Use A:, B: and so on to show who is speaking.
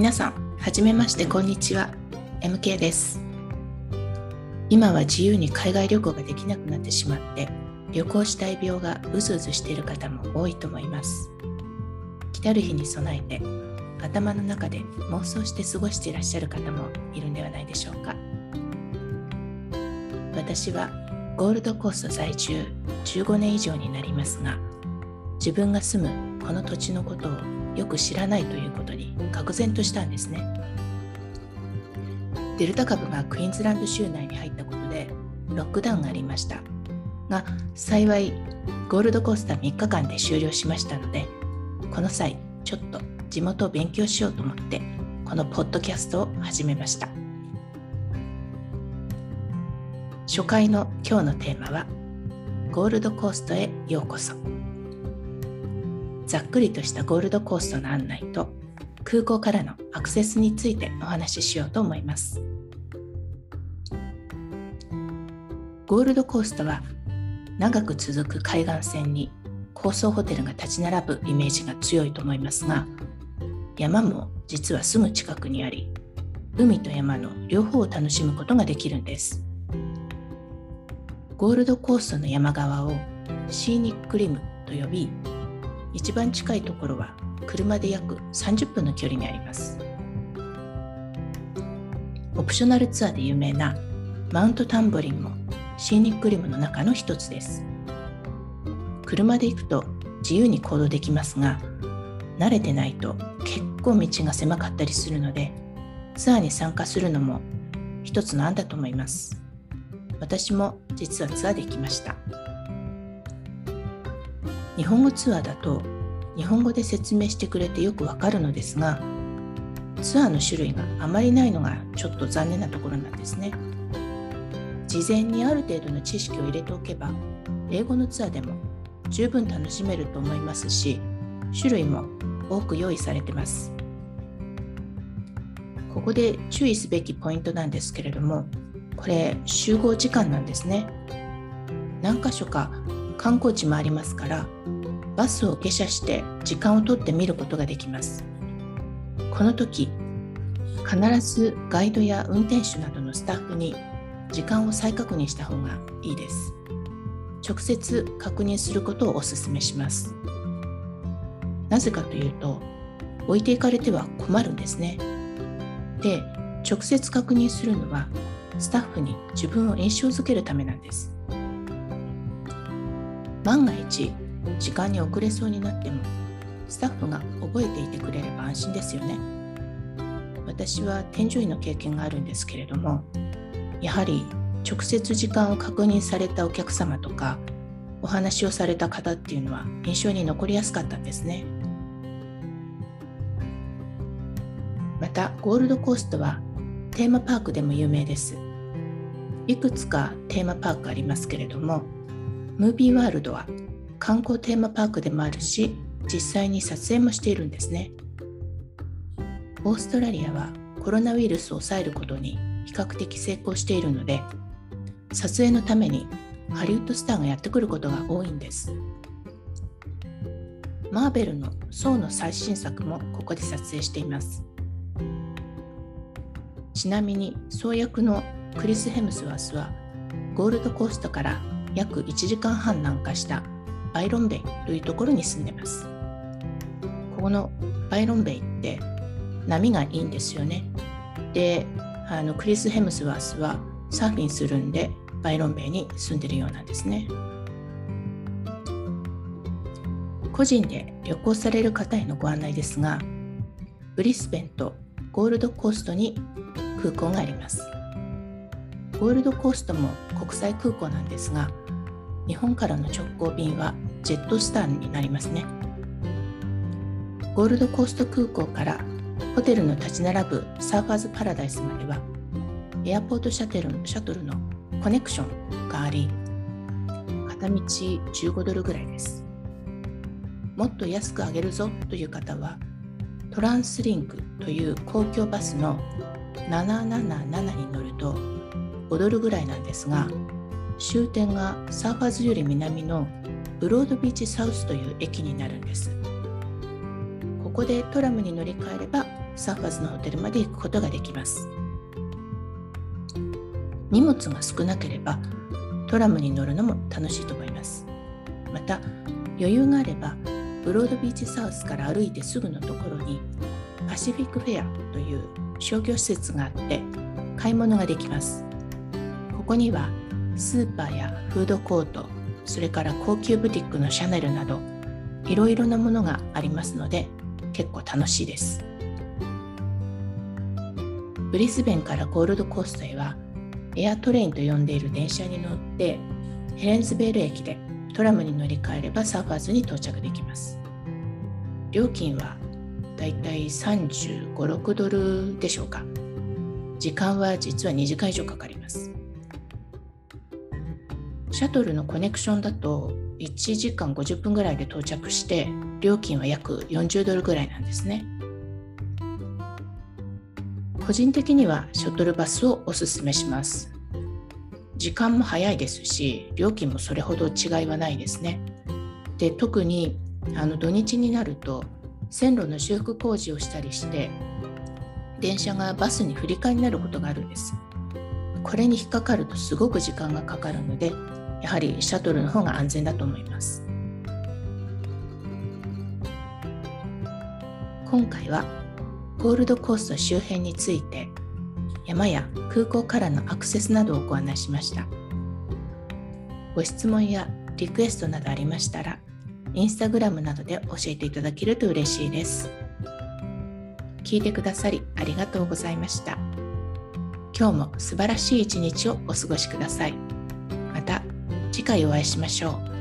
A: 皆さん、はじめまして、こんにちは。MK です。今は自由に海外旅行ができなくなってしまって、旅行したい病がうずうずしている方も多いと思います。来たる日に備えて、頭の中で妄想して過ごしていらっしゃる方もいるんではないでしょうか。私はゴールドコースト在住15年以上になりますが、自分が住むこの土地のことをよく知らないということに愕然としたんですね。デルタ株がクイーンズランド州内に入ったことでロックダウンがありました。が幸いゴールドコースター3日間で終了しましたのでこの際ちょっと地元を勉強しようと思ってこのポッドキャストを始めました。初回の今日のテーマはゴールドコーストへようこそ。ざっくりとしたゴールドコーストの案内と空港からのアクセスについてお話ししようと思います。ゴールドコーストは長く続く海岸線に高層ホテルが立ち並ぶイメージが強いと思いますが山も実はすぐ近くにあり海と山の両方を楽しむことができるんですゴールドコーストの山側をシーニックリムと呼び一番近いところは車で約30分の距離にあります。オプショナルツアーで有名なマウントタンボリンもシーニックリムの中の一つです。車で行くと自由に行動できますが慣れてないと結構道が狭かったりするのでツアーに参加するのも一つの案だと思います。私も実はツアーで行きました。日本語ツアーだと日本語で説明してくれてよくわかるのですがツアーの種類があまりないのがちょっと残念なところなんですね。事前にある程度の知識を入れておけば英語のツアーでも十分楽しめると思いますし種類も多く用意されてます。ここで注意すべきポイントなんですけれどもこれ集合時間なんですね。何箇所か観光地もありますからバスを下車して時間をとって見ることができます。この時必ずガイドや運転手などのスタッフに時間を再確認した方がいいです。直接確認することをお勧めします。なぜかというと置いていかれては困るんですね。で直接確認するのはスタッフに自分を印象づけるためなんです。万が一時間に遅れそうになってもスタッフが覚えていてくれれば安心ですよね。私は添乗員の経験があるんですけれどもやはり直接時間を確認されたお客様とかお話をされた方っていうのは印象に残りやすかったんですね。またゴールドコーストはテーマパークでも有名です。いくつかテーマパークありますけれどもムービーワールドは観光テーマパークでもあるし実際に撮影もしているんですね。オーストラリアはコロナウイルスを抑えることに比較的成功しているので撮影のためにハリウッドスターがやってくることが多いんです。マーベルのソーの最新作もここで撮影しています。ちなみに創役のクリス・ヘムスワースはゴールドコーストから約1時間半南下したバイロンベイというところに住んでます。ここのバイロンベイって波がいいんですよね。で、あのクリス・ヘムスワースはサーフィンするんでバイロンベイに住んでるようなんですね。個人で旅行される方へのご案内ですが、ブリスベンとゴールドコーストに空港があります。ゴールドコーストも国際空港なんですが、日本からの直行便はジェットスターになりますね。ゴールドコースト空港からホテルの立ち並ぶサーファーズパラダイスまではエアポートシャトルシャトルのコネクションがあり片道15ドルぐらいです。もっと安く上げるぞという方はトランスリンクという公共バスの777に乗ると5ドルぐらいなんですが終点がサーファーズより南のブロードビーチサウスという駅になるんです。ここでトラムに乗り換えればサーファーズのホテルまで行くことができます。荷物が少なければトラムに乗るのも楽しいと思います。また余裕があればブロードビーチサウスから歩いてすぐのところにパシフィックフェアという商業施設があって買い物ができます。ここにはスーパーやフードコートそれから高級ブティックのシャネルなどいろいろなものがありますので結構楽しいです。ブリスベンからゴールドコーストへはエアトレインと呼んでいる電車に乗ってヘレンズベール駅でトラムに乗り換えればサーファーズに到着できます。料金はだいたい35、6ドルでしょうか。時間は実は2時間以上かかります。シャトルのコネクションだと1時間50分ぐらいで到着して料金は約40ドルぐらいなんですね。個人的にはシャトルバスをおすすめします。時間も早いですし料金もそれほど違いはないですね。で特にあの土日になると線路の修復工事をしたりして電車がバスに振り替えになることがあるんです。これに引っかかるとすごく時間がかかるのでやはりシャトルの方が安全だと思います。今回はゴールドコースト周辺について山や空港からのアクセスなどをご案内しました。ご質問やリクエストなどありましたらインスタグラムなどで教えていただけると嬉しいです。聞いてくださりありがとうございました。今日も素晴らしい一日をお過ごしください。回お会いしましょう。